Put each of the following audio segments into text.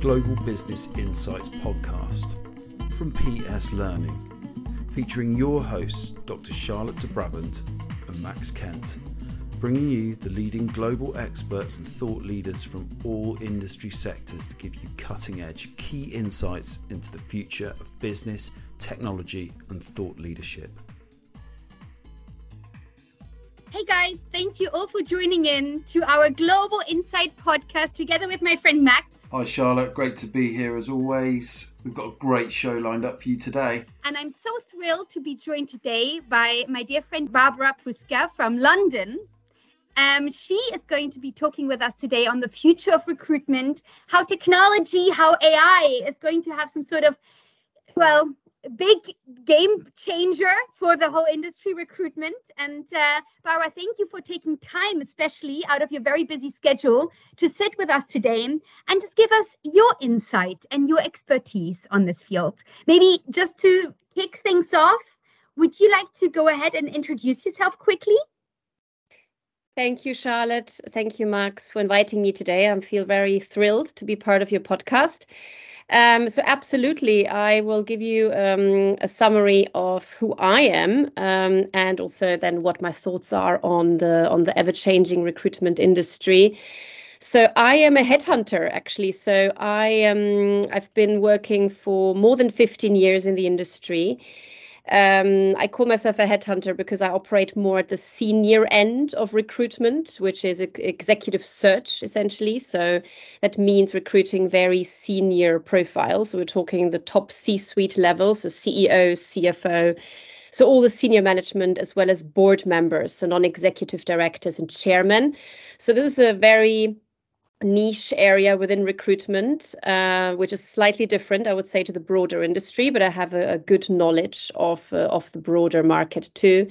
Global Business Insights podcast from PS Learning, featuring your hosts, Dr. Charlotte de Brabant and Max Kent, bringing you the leading global experts and thought leaders from all industry sectors to give you cutting edge, key insights into the future of business, technology, and thought leadership. Hey guys, thank you all for joining in to our Global Insight podcast together with my friend Max. Hi Charlotte, great to be here as always. We've got a great show lined up for you today. And I'm so thrilled to be joined today by my dear friend Barbara Pusca from London. Um, she is going to be talking with us today on the future of recruitment, how technology, how AI is going to have some sort of, well, big game changer for the whole industry recruitment. And uh, Barbara, thank you for taking time, especially out of your very busy schedule, to sit with us today and just give us your insight and your expertise on this field. Maybe just to kick things off, would you like to go ahead and introduce yourself quickly? Thank you, Charlotte. Thank you, Max, for inviting me today. I feel very thrilled to be part of your podcast. Um, so absolutely, I will give you um, a summary of who I am, um, and also then what my thoughts are on the on the ever-changing recruitment industry. So I am a headhunter, actually. So I um, I've been working for more than 15 years in the industry. Um, I call myself a headhunter because I operate more at the senior end of recruitment, which is executive search essentially. So that means recruiting very senior profiles. So we're talking the top C suite level, so CEO, CFO. So all the senior management as well as board members, so non executive directors and chairmen. So this is a very niche area within recruitment, uh, which is slightly different, I would say, to the broader industry, but I have a, a good knowledge of uh, of the broader market too.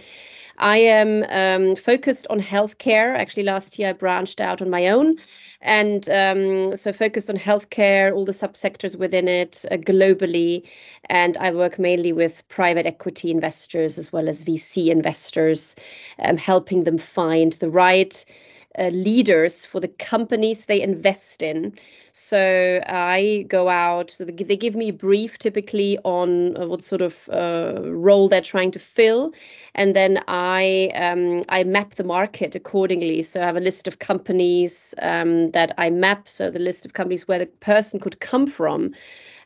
I am um, focused on healthcare. Actually, last year I branched out on my own. And um, so focused on healthcare, all the subsectors within it uh, globally. And I work mainly with private equity investors as well as VC investors, um, helping them find the right uh, leaders for the companies they invest in. So I go out, so they give me a brief typically on uh, what sort of uh, role they're trying to fill. And then I um, I map the market accordingly. So I have a list of companies um, that I map. So the list of companies where the person could come from.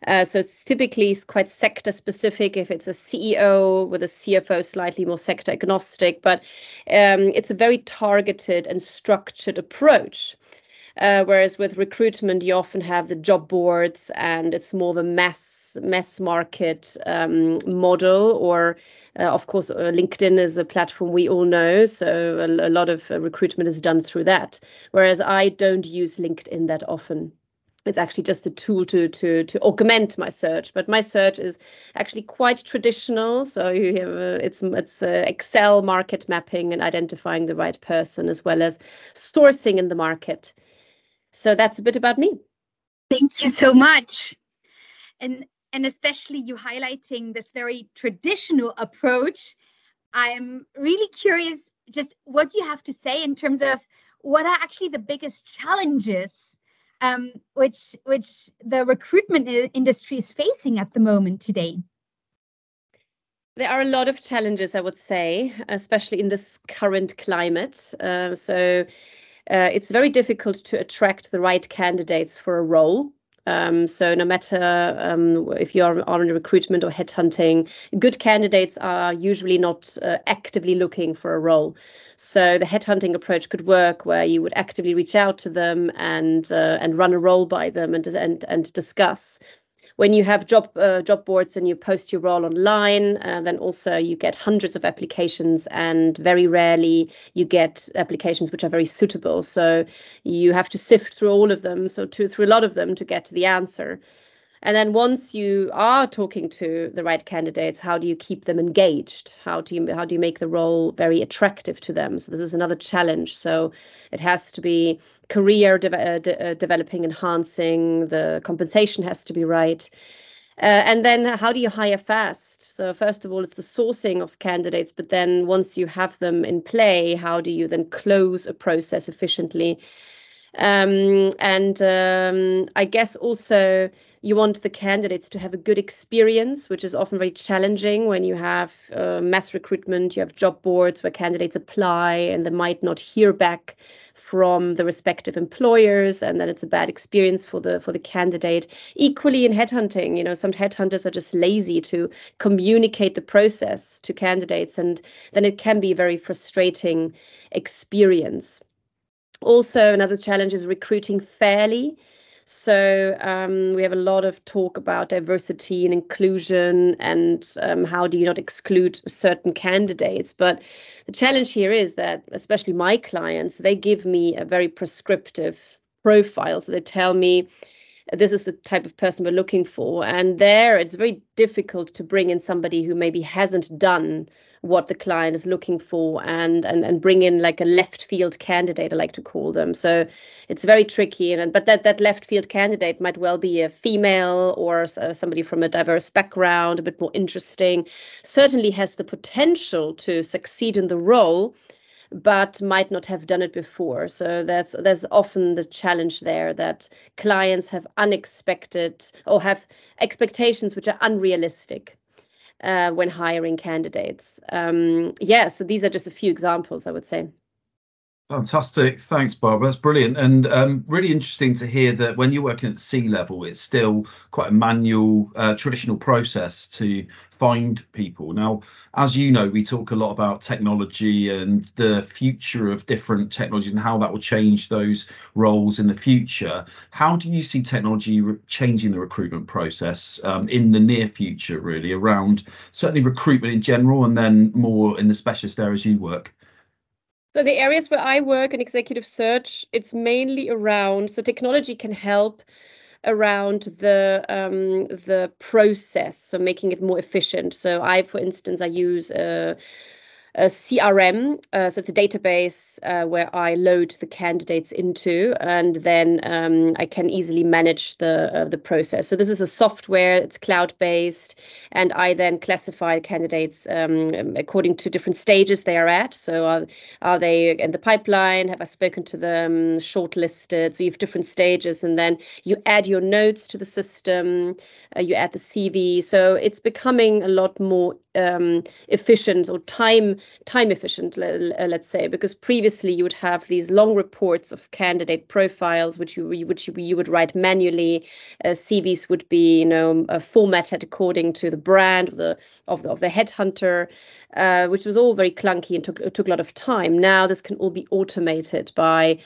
Uh, so it's typically quite sector specific. If it's a CEO with a CFO, slightly more sector agnostic, but um, it's a very targeted and structured approach. Uh, whereas with recruitment, you often have the job boards and it's more of a mass mass market um, model or uh, of course uh, linkedin is a platform we all know so a, a lot of uh, recruitment is done through that whereas i don't use linkedin that often it's actually just a tool to to to augment my search but my search is actually quite traditional. So you have uh, it's it's uh, excel market mapping and identifying the right person as well as sourcing in the market. So that's a bit about me. Thank you so much. And and especially you highlighting this very traditional approach. I'm really curious just what do you have to say in terms of what are actually the biggest challenges um, which which the recruitment industry is facing at the moment today? There are a lot of challenges, I would say, especially in this current climate. Uh, so uh, it's very difficult to attract the right candidates for a role. Um, so no matter um, if you are on recruitment or headhunting, good candidates are usually not uh, actively looking for a role. So the headhunting approach could work where you would actively reach out to them and uh, and run a role by them and and and discuss when you have job uh, job boards and you post your role online, uh, then also you get hundreds of applications, and very rarely you get applications which are very suitable. So you have to sift through all of them, so to through a lot of them to get to the answer. And then once you are talking to the right candidates, how do you keep them engaged? How do you how do you make the role very attractive to them? So this is another challenge. So it has to be career de- uh, de- uh, developing, enhancing. The compensation has to be right. Uh, and then how do you hire fast? So first of all, it's the sourcing of candidates, but then once you have them in play, how do you then close a process efficiently? Um, and um, I guess also you want the candidates to have a good experience, which is often very challenging when you have uh, mass recruitment, you have job boards where candidates apply and they might not hear back from the respective employers and then it's a bad experience for the for the candidate. Equally in headhunting you know some headhunters are just lazy to communicate the process to candidates and then it can be a very frustrating experience. Also another challenge is recruiting fairly so um, we have a lot of talk about diversity and inclusion and um, how do you not exclude certain candidates. But the challenge here is that, especially my clients, they give me a very prescriptive profile. So they tell me this is the type of person we're looking for. And there it's very difficult to bring in somebody who maybe hasn't done what the client is looking for and and and bring in like a left field candidate I like to call them. So it's very tricky. And but that that left field candidate might well be a female or uh, somebody from a diverse background a bit more interesting. Certainly has the potential to succeed in the role but might not have done it before. So there's there's often the challenge there that clients have unexpected or have expectations which are unrealistic uh, when hiring candidates. Um, yeah, so these are just a few examples, I would say. Fantastic. Thanks, Barbara. That's brilliant. And um, really interesting to hear that when you're working at C level, it's still quite a manual, uh, traditional process to find people. Now, as you know, we talk a lot about technology and the future of different technologies and how that will change those roles in the future. How do you see technology changing the recruitment process um, in the near future, really, around certainly recruitment in general and then more in the specialist areas you work? So the areas where I work in executive search, it's mainly around so technology can help around the um, the process, so making it more efficient. So I, for instance, I use uh, a CRM. Uh, so it's a database uh, where I load the candidates into, and then um, I can easily manage the uh, the process. So this is a software. It's cloud based, and I then classify candidates um, according to different stages they are at. So are, are they in the pipeline? Have I spoken to them? Shortlisted. So you have different stages, and then you add your notes to the system. Uh, you add the CV. So it's becoming a lot more um, efficient or time time efficient, let's say, because previously you would have these long reports of candidate profiles, which you which you, you would write manually. Uh, CVs would be you know uh, formatted according to the brand of the of the, of the headhunter, uh, which was all very clunky and took took a lot of time. Now this can all be automated by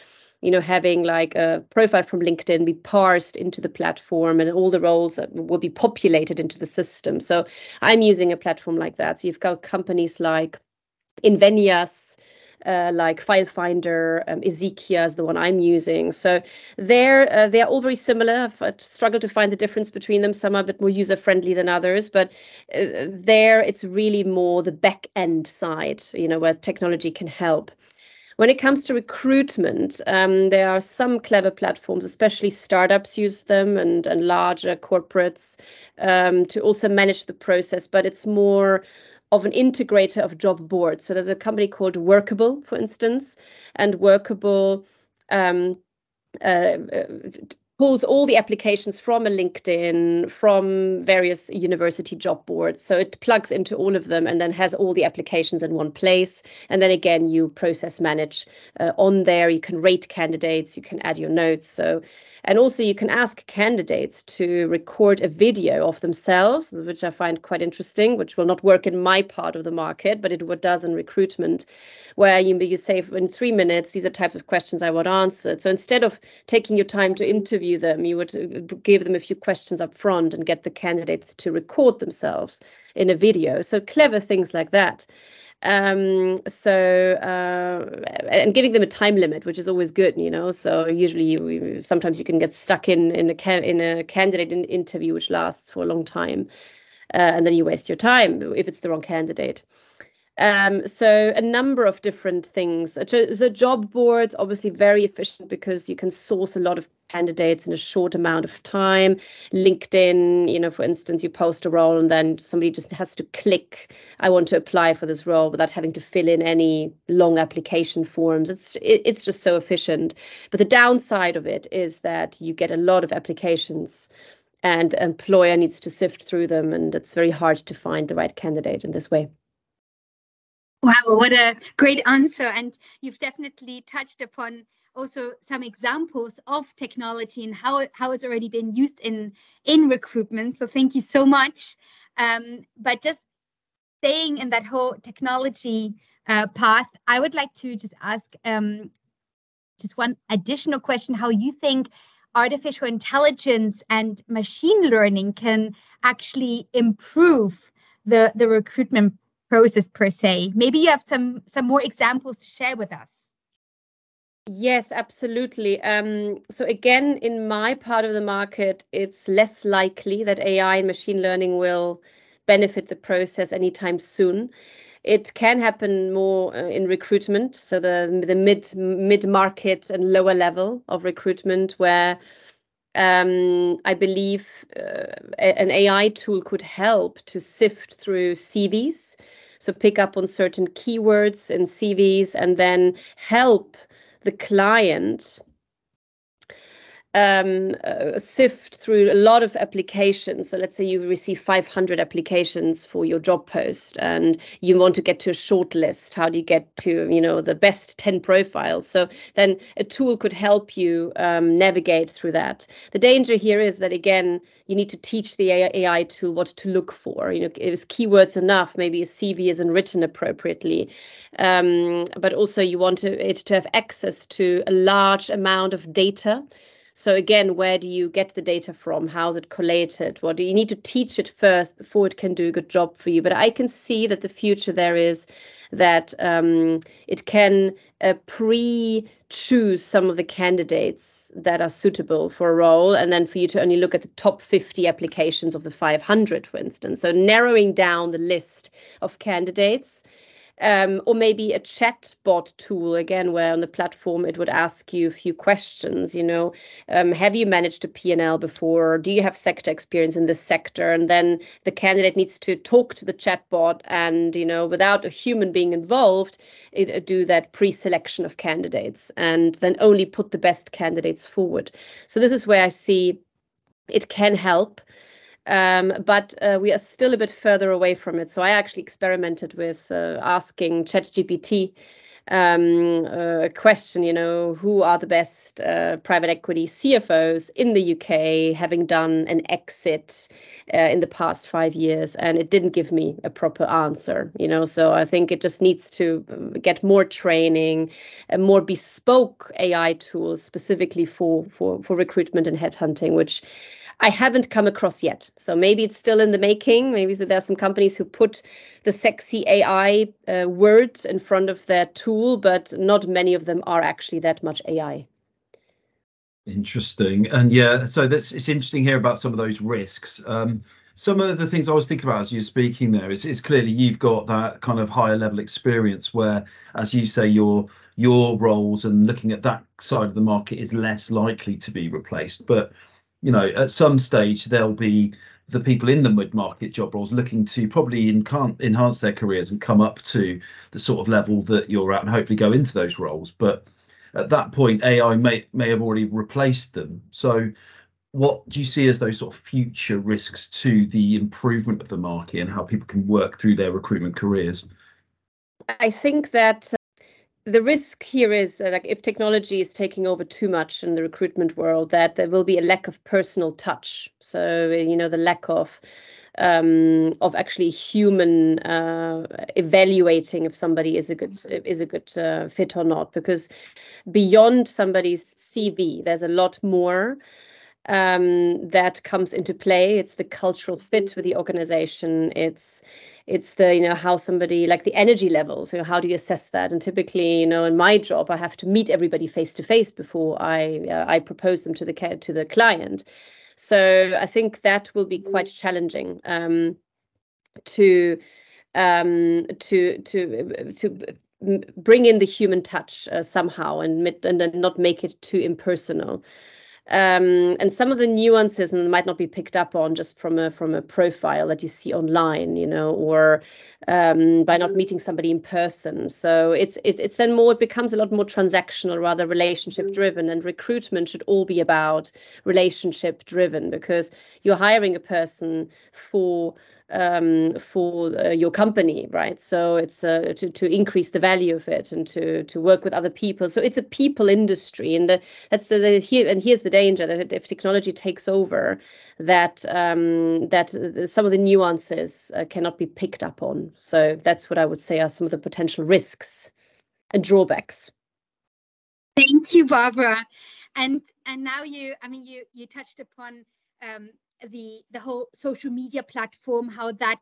you know having like a profile from linkedin be parsed into the platform and all the roles will be populated into the system so i'm using a platform like that so you've got companies like Invenias, uh, like FileFinder, um, Ezekia is the one I'm using. So they're uh, they're all very similar. I've struggled to find the difference between them. Some are a bit more user friendly than others, but uh, there it's really more the back end side, you know, where technology can help. When it comes to recruitment, um, there are some clever platforms, especially startups use them and, and larger corporates um, to also manage the process, but it's more of an integrator of job boards. So there's a company called Workable, for instance, and Workable um, uh, pulls all the applications from a LinkedIn, from various university job boards. So it plugs into all of them and then has all the applications in one place. And then again, you process manage uh, on there. You can rate candidates, you can add your notes. So and also, you can ask candidates to record a video of themselves, which I find quite interesting, which will not work in my part of the market, but it does in recruitment, where you, you say in three minutes, these are types of questions I want answered. So instead of taking your time to interview them, you would uh, give them a few questions up front and get the candidates to record themselves in a video. So clever things like that. Um, so uh, and giving them a time limit, which is always good, you know. So usually, you, sometimes you can get stuck in in a in a candidate in interview which lasts for a long time, uh, and then you waste your time if it's the wrong candidate. Um, so a number of different things. So job boards, obviously very efficient because you can source a lot of candidates in a short amount of time. LinkedIn, you know, for instance, you post a role and then somebody just has to click, I want to apply for this role without having to fill in any long application forms. It's it's just so efficient. But the downside of it is that you get a lot of applications and the employer needs to sift through them and it's very hard to find the right candidate in this way. Wow, what a great answer. And you've definitely touched upon also some examples of technology and how, how it's already been used in, in recruitment. So thank you so much. Um, but just staying in that whole technology uh, path, I would like to just ask um, just one additional question how you think artificial intelligence and machine learning can actually improve the, the recruitment process per se. Maybe you have some some more examples to share with us. Yes, absolutely. Um, so again, in my part of the market, it's less likely that AI and machine learning will benefit the process anytime soon. It can happen more uh, in recruitment, so the the mid mid market and lower level of recruitment, where um, I believe uh, an AI tool could help to sift through CVs so pick up on certain keywords in CVs and then help the client um, uh, sift through a lot of applications. So let's say you receive 500 applications for your job post and you want to get to a short list. How do you get to, you know, the best 10 profiles? So then a tool could help you um, navigate through that. The danger here is that, again, you need to teach the AI tool what to look for. You know, is keywords enough? Maybe a CV isn't written appropriately. Um, but also you want to, it to have access to a large amount of data so again, where do you get the data from? How is it collated? What do you need to teach it first before it can do a good job for you? But I can see that the future there is that um, it can uh, pre-choose some of the candidates that are suitable for a role, and then for you to only look at the top 50 applications of the 500, for instance. So narrowing down the list of candidates um, or maybe a chat bot tool again where on the platform it would ask you a few questions you know um, have you managed a p&l before? Do you have sector experience in this sector? And then the candidate needs to talk to the chatbot, and you know without a human being involved it, uh, do that pre-selection of candidates and then only put the best candidates forward. So this is where i see it can help um, but uh, we are still a bit further away from it. So I actually experimented with uh, asking ChatGPT um, a question, you know, who are the best uh, private equity CFOs in the UK having done an exit uh, in the past five years? And it didn't give me a proper answer, you know. So I think it just needs to um, get more training, and more bespoke AI tools specifically for for for recruitment and headhunting, which I haven't come across yet. So maybe it's still in the making. Maybe there are some companies who put the sexy AI uh, word in front of their tool, but not many of them are actually that much AI. Interesting. And yeah, so it's interesting here about some of those risks. Um, some of the things I was thinking about as you're speaking there is, is clearly you've got that kind of higher level experience where, as you say, your your roles and looking at that side of the market is less likely to be replaced. But you know, at some stage there'll be the people in the mid-market job roles looking to probably enhance their careers and come up to the sort of level that you're at and hopefully go into those roles. But at that point, AI may may have already replaced them. So what do you see as those sort of future risks to the improvement of the market and how people can work through their recruitment careers? I think that the risk here is that like if technology is taking over too much in the recruitment world that there will be a lack of personal touch. So you know the lack of um, of actually human uh, evaluating if somebody is a good is a good uh, fit or not because beyond somebody's CV there's a lot more um, that comes into play. It's the cultural fit with the organization. It's it's the you know how somebody like the energy levels you know how do you assess that? And typically you know in my job i have to meet everybody face to face before i uh, i propose them to the care to the client. So i think that will be quite challenging um, to um, to to to bring in the human touch uh, somehow and and not make it too impersonal um, and some of the nuances and might not be picked up on just from a from a profile that you see online you know or um, by not meeting somebody in person. So it's, it's it's then more it becomes a lot more transactional rather relationship driven. And recruitment should all be about relationship driven because you're hiring a person for um, for uh, your company, right? So it's uh, to to increase the value of it and to to work with other people. So it's a people industry, and the, that's the, the, here and here's the danger that if technology takes over, that um, that some of the nuances uh, cannot be picked up on. So that's what I would say are some of the potential risks and drawbacks. Thank you, Barbara. And and now you, I mean, you you touched upon um, the the whole social media platform how that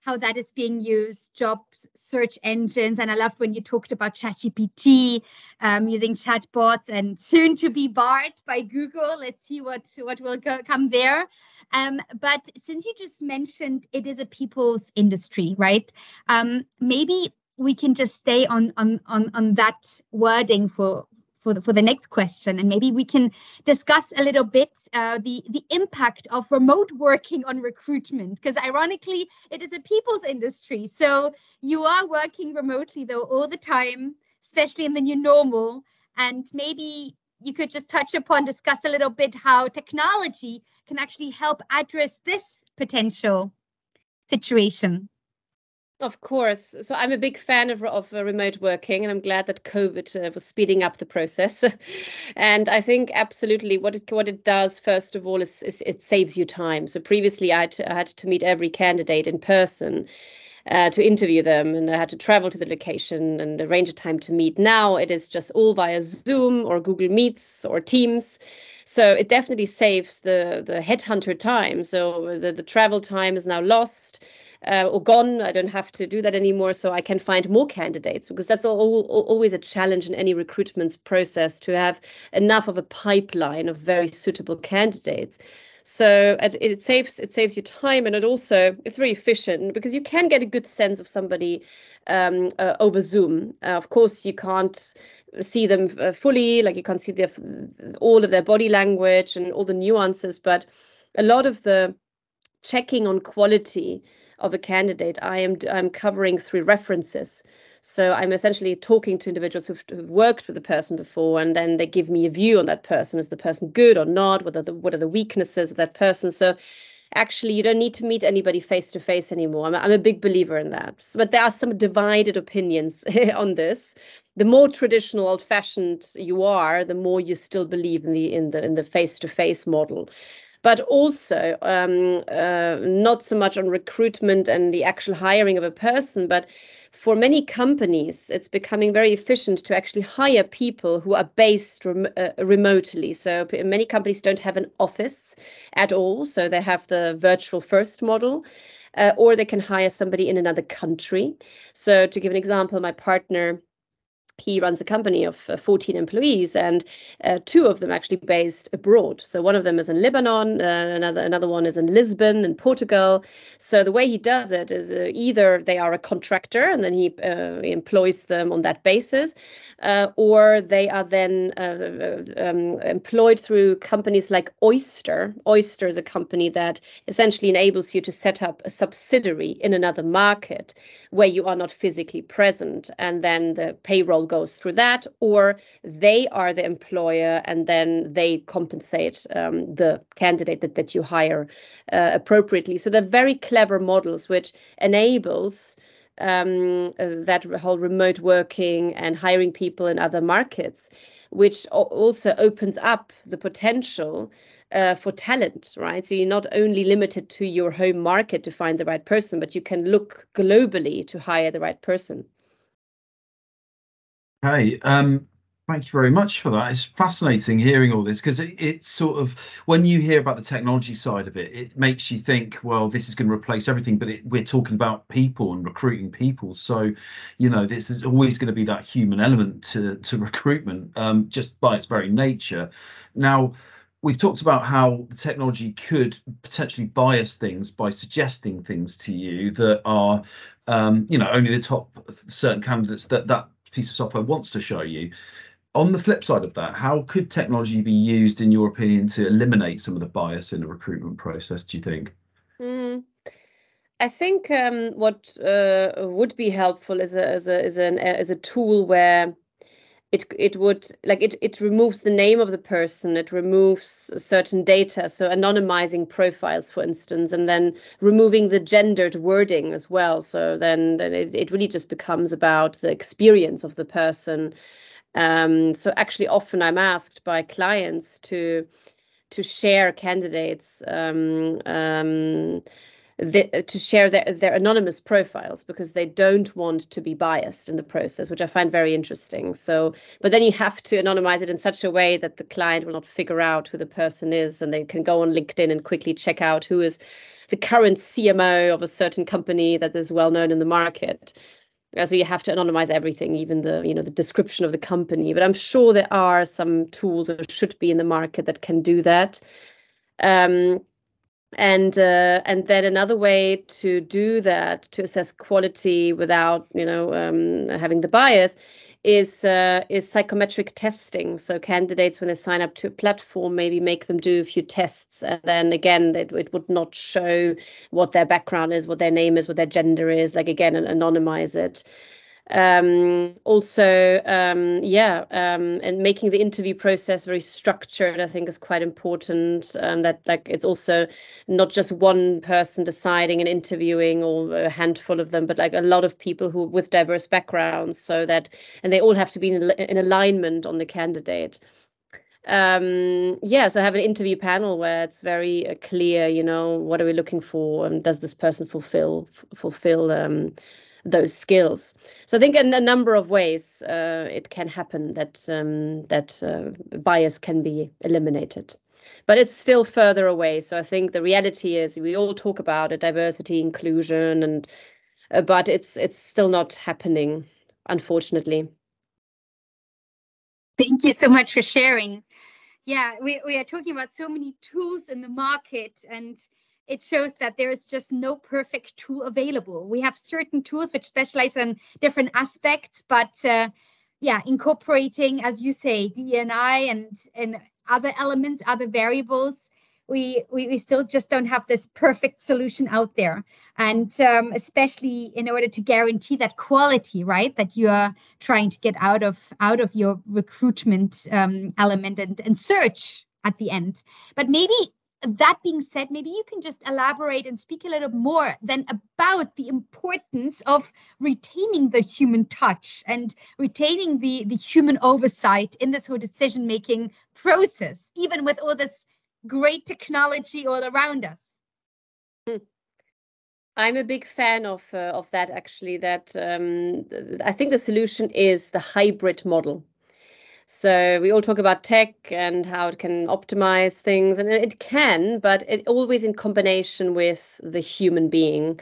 how that is being used jobs search engines and i loved when you talked about chatgpt um, using chatbots and soon to be bard by google. Let's see what what will go, come there. Um, but since you just mentioned it is a people's industry right? Um, maybe we can just stay on on on on that wording for for the, for the next question, and maybe we can discuss a little bit uh, the the impact of remote working on recruitment. Because ironically, it is a people's industry, so you are working remotely though all the time, especially in the new normal. And maybe you could just touch upon, discuss a little bit how technology can actually help address this potential situation. Of course. So I'm a big fan of, of uh, remote working, and I'm glad that COVID uh, was speeding up the process. and I think absolutely what it what it does first of all is, is it saves you time. So previously I had, to, had to meet every candidate in person. Uh, to interview them, and I had to travel to the location and arrange a time to meet. Now it is just all via Zoom or Google Meets or Teams. So it definitely saves the the headhunter time. So the, the travel time is now lost uh, or gone. I don't have to do that anymore, so I can find more candidates because that's all, all, always a challenge in any recruitment process to have enough of a pipeline of very suitable candidates. So it, it saves it saves you time and it also it's very efficient because you can get a good sense of somebody um, uh, over Zoom. Uh, of course, you can't see them uh, fully, like you can't see their, all of their body language and all the nuances, but a lot of the checking on quality of a candidate, I am I'm covering three references. So I'm essentially talking to individuals who've, who've, worked with the person before, and then they give me a view on that person. Is the person good or not? What are the what are the weaknesses of that person? So actually, you don't need to meet anybody face to face anymore. I'm, I'm a big believer in that. But there are some divided opinions on this. The more traditional, old-fashioned you are, the more you still believe in the in the in the face-to-face model but also um, uh, not so much on recruitment and the actual hiring of a person, but for many companies, it's becoming very efficient to actually hire people who are based rem uh, remotely. So many companies don't have an office at all, so they have the virtual first model. Uh, or they can hire somebody in another country. So, to give an example, my partner he runs a company of uh, 14 employees and uh, two of them actually based abroad. So one of them is in lebanon uh, another another one is in lisbon in portugal. So the way he does it is uh, either they are a contractor and then he, uh, he employs them on that basis uh, or they are then um, employed through companies like oyster. Oyster is a company that essentially enables you to set up a subsidiary in another market where you are not physically present. And then the payroll goes through that, or they are the employer and then they compensate um, the candidate that, that you hire uh, appropriately. So they're very clever models which enables um, that whole remote working and hiring people in other markets, which also opens up the potential uh, for talent, right? So you're not only limited to your home market to find the right person, but you can look globally to hire the right person. Okay. Um, thank you very much for that. It's fascinating hearing all this because it, it's sort of when you hear about the technology side of it, it makes you think, well, this is going to replace everything. But it, we're talking about people and recruiting people, so you know this is always going to be that human element to to recruitment, um, just by its very nature. Now, we've talked about how the technology could potentially bias things by suggesting things to you that are, um, you know, only the top certain candidates that that piece of software wants to show you. On the flip side of that, how could technology be used, in your opinion, to eliminate some of the bias in the recruitment process? Do you think? Mm. I think um, what uh, would be helpful is a is a is an is a tool where it it would like it it removes the name of the person it removes certain data so anonymizing profiles for instance and then removing the gendered wording as well. So then, then it, it really just becomes about the experience of the person. Um, so actually often i'm asked by clients to to share candidates um, um, the, to share their, their anonymous profiles because they don't want to be biased in the process, which I find very interesting. So, but then you have to anonymize it in such a way that the client will not figure out who the person is and they can go on LinkedIn and quickly check out who is the current CMO of a certain company that is well known in the market. So you have to anonymize everything, even the you know the description of the company. But I'm sure there are some tools or should be in the market that can do that. Um, and uh, and then another way to do that to assess quality without you know um, having the bias is uh, is psychometric testing. So candidates, when they sign up to a platform, maybe make them do a few tests, and then again, it, it would not show what their background is, what their name is, what their gender is. Like again, anonymize it um, also um, yeah um, and making the interview process very structured i think is quite important um, that like it's also not just one person deciding and interviewing or a handful of them but like a lot of people who with diverse backgrounds so that and they all have to be in, in alignment on the candidate. Um yeah so I have an interview panel where it's very uh, clear you know what are we looking for and does this person fulfill f- fulfill um those skills. So I think in a number of ways uh, it can happen that um, that uh, bias can be eliminated. But it's still further away. So I think the reality is we all talk about it, diversity, inclusion, and uh, but it's it's still not happening, unfortunately. Thank you so much for sharing. Yeah, we, we are talking about so many tools in the market and it shows that there is just no perfect tool available. We have certain tools which specialize on different aspects, but uh, yeah, incorporating, as you say, D&I and and other elements, other variables, we, we we still just don't have this perfect solution out there. And um, especially in order to guarantee that quality, right, that you are trying to get out of out of your recruitment um, element and and search at the end. But maybe that being said, maybe you can just elaborate and speak a little more then about the importance of retaining the human touch and retaining the, the human oversight in this whole decision making process, even with all this great technology all around us. Hmm. I'm a big fan of uh, of that actually. That um, I think the solution is the hybrid model. So we all talk about tech and how it can optimize things, and it can, but it always in combination with the human being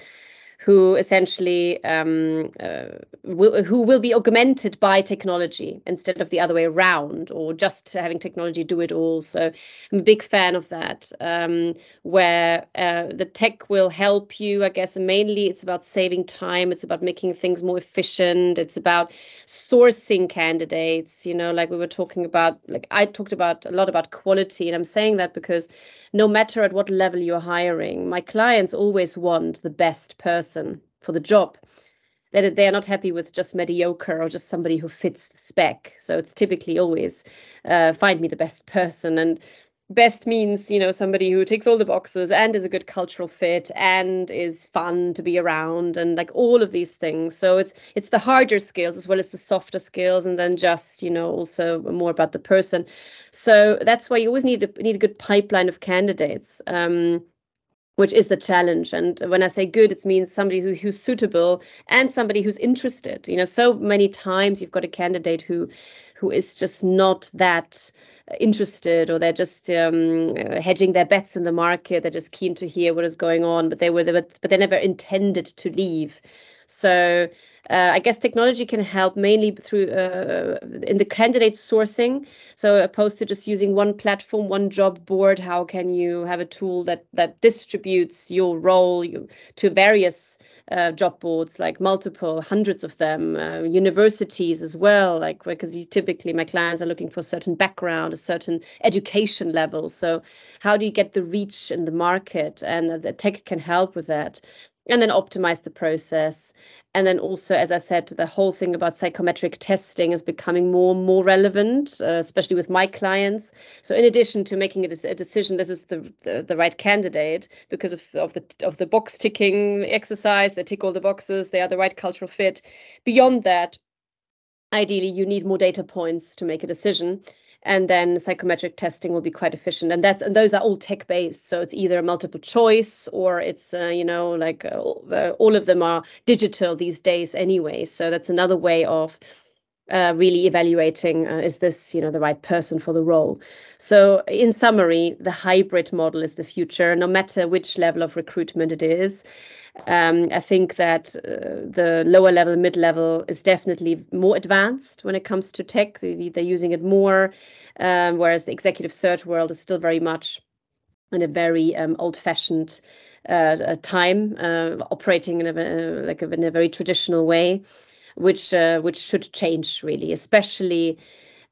who essentially um, uh, who will be augmented by technology instead of the other way around, or just having technology do it all. So I'm a big fan of that, um, where uh, the tech will help you. I guess mainly it's about saving time. It's about making things more efficient. It's about sourcing candidates. You know, like we were talking about. Like I talked about a lot about quality, and I'm saying that because no matter at what level you're hiring, my clients always want the best person for the job. That they are not happy with just mediocre or just somebody who fits the spec. So it's typically always uh, find me the best person. And best means you know somebody who ticks all the boxes and is a good cultural fit and is fun to be around and like all of these things. So it's it's the harder skills as well as the softer skills and then just you know also more about the person. So that's why you always need a need a good pipeline of candidates. Um, which is the challenge. And when i say good it means somebody who, who's suitable and somebody who's interested. You know so many times you've got a candidate who who is just not that interested or they're just um, hedging their bets in the market. They're just keen to hear what is going on but they were but, but they never intended to leave So uh, I guess technology can help mainly through uh, in the candidate sourcing. So opposed to just using one platform, one job board, how can you have a tool that that distributes your role you, to various uh, job boards, like multiple, hundreds of them, uh, universities as well, like because you, typically my clients are looking for a certain background, a certain education level. So how do you get the reach in the market? And the tech can help with that and then optimize the process. And then also, as I said, the whole thing about psychometric testing is becoming more and more relevant, uh, especially with my clients. So, in addition to making a, decision, this is the, the, the right candidate because of, of the of the box ticking exercise, they tick all the boxes, they are the right cultural fit. Beyond that, ideally, you need more data points to make a decision and then psychometric testing will be quite efficient. And that's and those are all tech based so it's either a multiple choice or it's uh, you know like uh, uh, all of them are digital these days anyway. So that's another way of uh, really evaluating uh, is this you know the right person for the role. So in summary the hybrid model is the future no matter which level of recruitment it is um, I think that uh, the lower level, mid level is definitely more advanced when it comes to tech. They're using it more, um, whereas the executive search world is still very much in a very um, old-fashioned uh, time, uh, operating in a uh, like in a very traditional way, which uh, which should change really, especially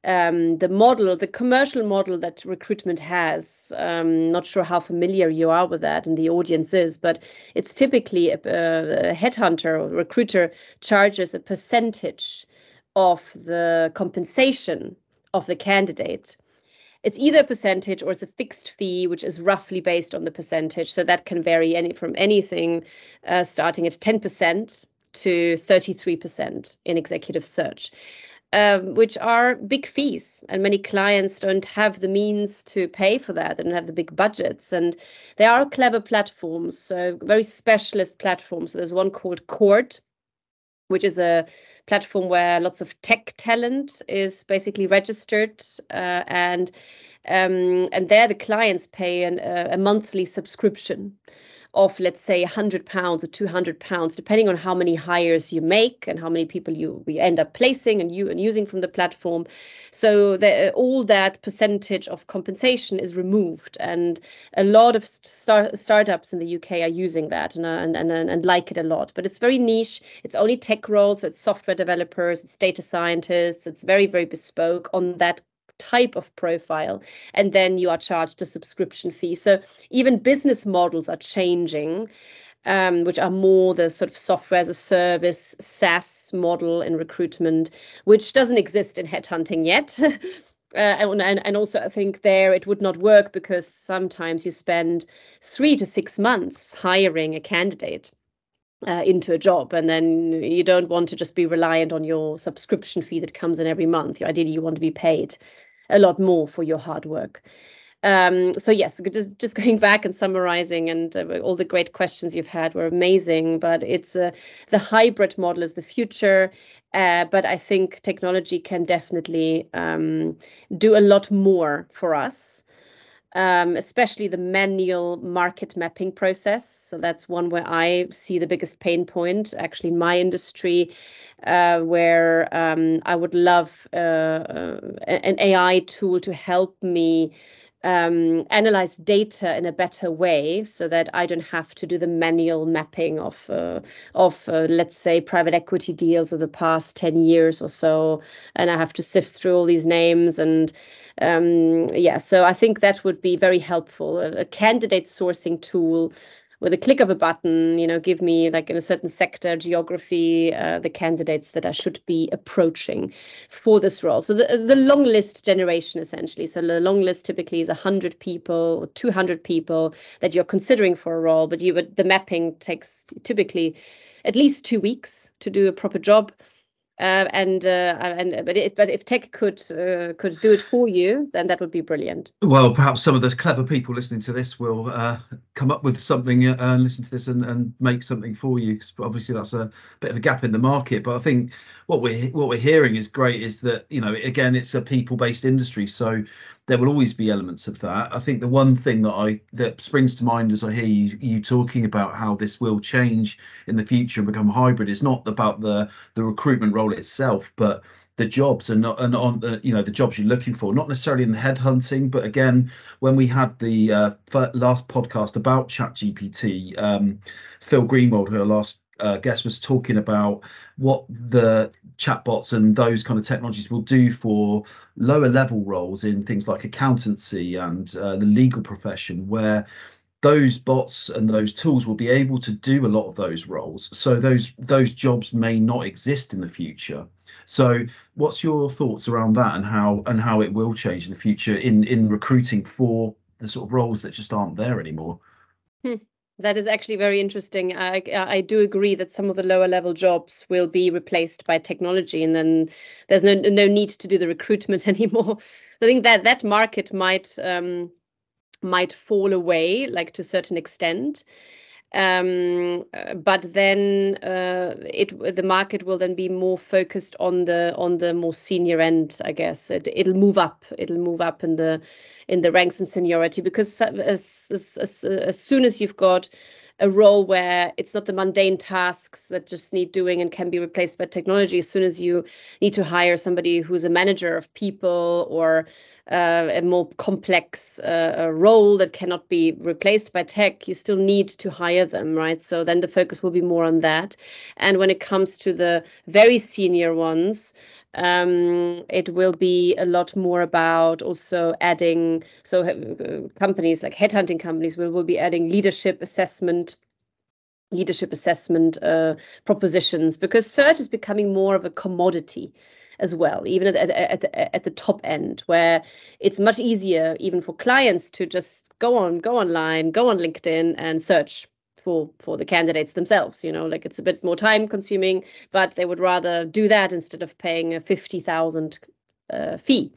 um, the model, the commercial model that recruitment has. Um, not sure how familiar you are with that and the audience is, but it's typically a, a headhunter or recruiter charges a percentage of the compensation of the candidate. It's either a percentage or it's a fixed fee, which is roughly based on the percentage. So that can vary any from anything uh, starting at 10% to 33% in executive search um, which are big fees, and many clients don't have the means to pay for that. They don't have the big budgets, and there are clever platforms, so very specialist platforms. So there's one called Cord, which is a platform where lots of tech talent is basically registered, uh, and um, and there the clients pay an, a monthly subscription of let's say 100 pounds or 200 pounds depending on how many hires you make and how many people you we end up placing and you and using from the platform. So the, all that percentage of compensation is removed and a lot of start, startups in the UK are using that and, uh, and, and and like it a lot. But it's very niche. It's only tech roles. So it's software developers. It's data scientists. It's very very bespoke on that type of profile and then you are charged a subscription fee so even business models are changing um, which are more the sort of software as a service SaaS model in recruitment, which doesn't exist in headhunting yet. Uh, and, and also I think there it would not work because sometimes you spend three to six months hiring a candidate uh, into a job and then you don't want to just be reliant on your subscription fee that comes in every month. Ideally, you want to be paid a lot more for your hard work. Um, so yes, just just going back and summarizing, and uh, all the great questions you've had were amazing. But it's uh, the hybrid model is the future. Uh, but I think technology can definitely um, do a lot more for us um, especially the manual market mapping process. So that's one where I see the biggest pain point actually in my industry, uh, where um, I would love uh, uh an AI tool to help me um, analyze data in a better way so that I don't have to do the manual mapping of uh, of uh, let's say private equity deals of the past 10 years or so and I have to sift through all these names and um, yeah so I think that would be very helpful a, a candidate sourcing tool with a click of a button, you know, give me like in a certain sector, geography, uh, the candidates that I should be approaching for this role. So the the long list generation essentially. So the long list typically is hundred people or two hundred people that you're considering for a role, but you but the mapping takes typically at least two weeks to do a proper job. Uh, and uh, and but it, but if tech could uh, could do it for you, then that would be brilliant. Well, perhaps some of the clever people listening to this will uh, come up with something uh, and listen to this and, and make something for you. Because obviously that's a bit of a gap in the market. But I think what we're what we're hearing is great. Is that you know again it's a people based industry, so there will always be elements of that. I think the one thing that I that springs to mind as I hear you, you talking about how this will change in the future and become hybrid is not about the the recruitment role itself, but the jobs and not and on the you know the jobs you're looking for not necessarily in the headhunting but again when we had the uh, last podcast about chat gpt um, phil greenwald who our last uh, guest was talking about what the chatbots and those kind of technologies will do for lower level roles in things like accountancy and uh, the legal profession where those bots and those tools will be able to do a lot of those roles. So those those jobs may not exist in the future. So what's your thoughts around that and how and how it will change in the future in in recruiting for the sort of roles that just aren't there anymore? Hmm. That is actually very interesting. I, I do agree that some of the lower level jobs will be replaced by technology, and then there's no no need to do the recruitment anymore. I think that that market might um, might fall away, like to a certain extent. Um, uh, but then uh, it the market will then be more focused on the on the more senior end, I guess. It, it'll move up. It'll move up in the in the ranks and seniority because as as as, as soon as you've got a role where it's not the mundane tasks that just need doing and can be replaced by technology. As soon as you need to hire somebody who's a manager of people or uh, a more complex uh, role that cannot be replaced by tech you still need to hire them right? So then the focus will be more on that. And when it comes to the very senior ones um, it will be a lot more about also adding so uh, companies like headhunting companies will, will be adding leadership assessment leadership assessment uh, propositions because search is becoming more of a commodity as well even at, at, at, at the top end where it's much easier even for clients to just go on go online go on linkedin and search for for the candidates themselves you know like it's a bit more time consuming but they would rather do that instead of paying a 50,000 uh, fee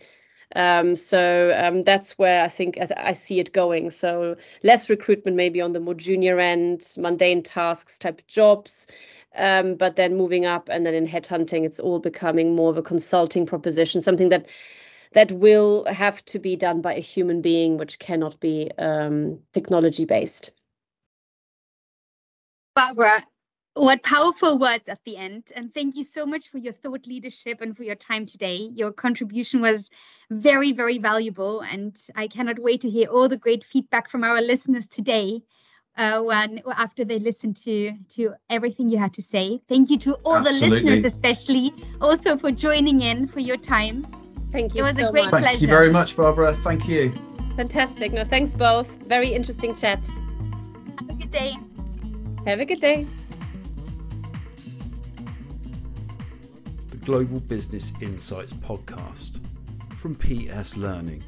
um, so um, that's where I think I, see it going. So less recruitment, maybe on the more junior end, mundane tasks type jobs, um, but then moving up, and then in headhunting, it's all becoming more of a consulting proposition, something that that will have to be done by a human being, which cannot be um, technology based. Barbara, what powerful words at the end. And thank you so much for your thought leadership and for your time today. Your contribution was very, very valuable. And I cannot wait to hear all the great feedback from our listeners today. Uh, when after they listen to to everything you had to say, thank you to all Absolutely. the listeners, especially also for joining in for your time. Thank you. It was so a great much. pleasure. Thank you very much, Barbara. Thank you. Fantastic. No, thanks both. Very interesting chat. Have a good day. Have a good day. The Global Business Insights Podcast from PS Learning.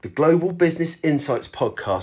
The Global Business Insights podcast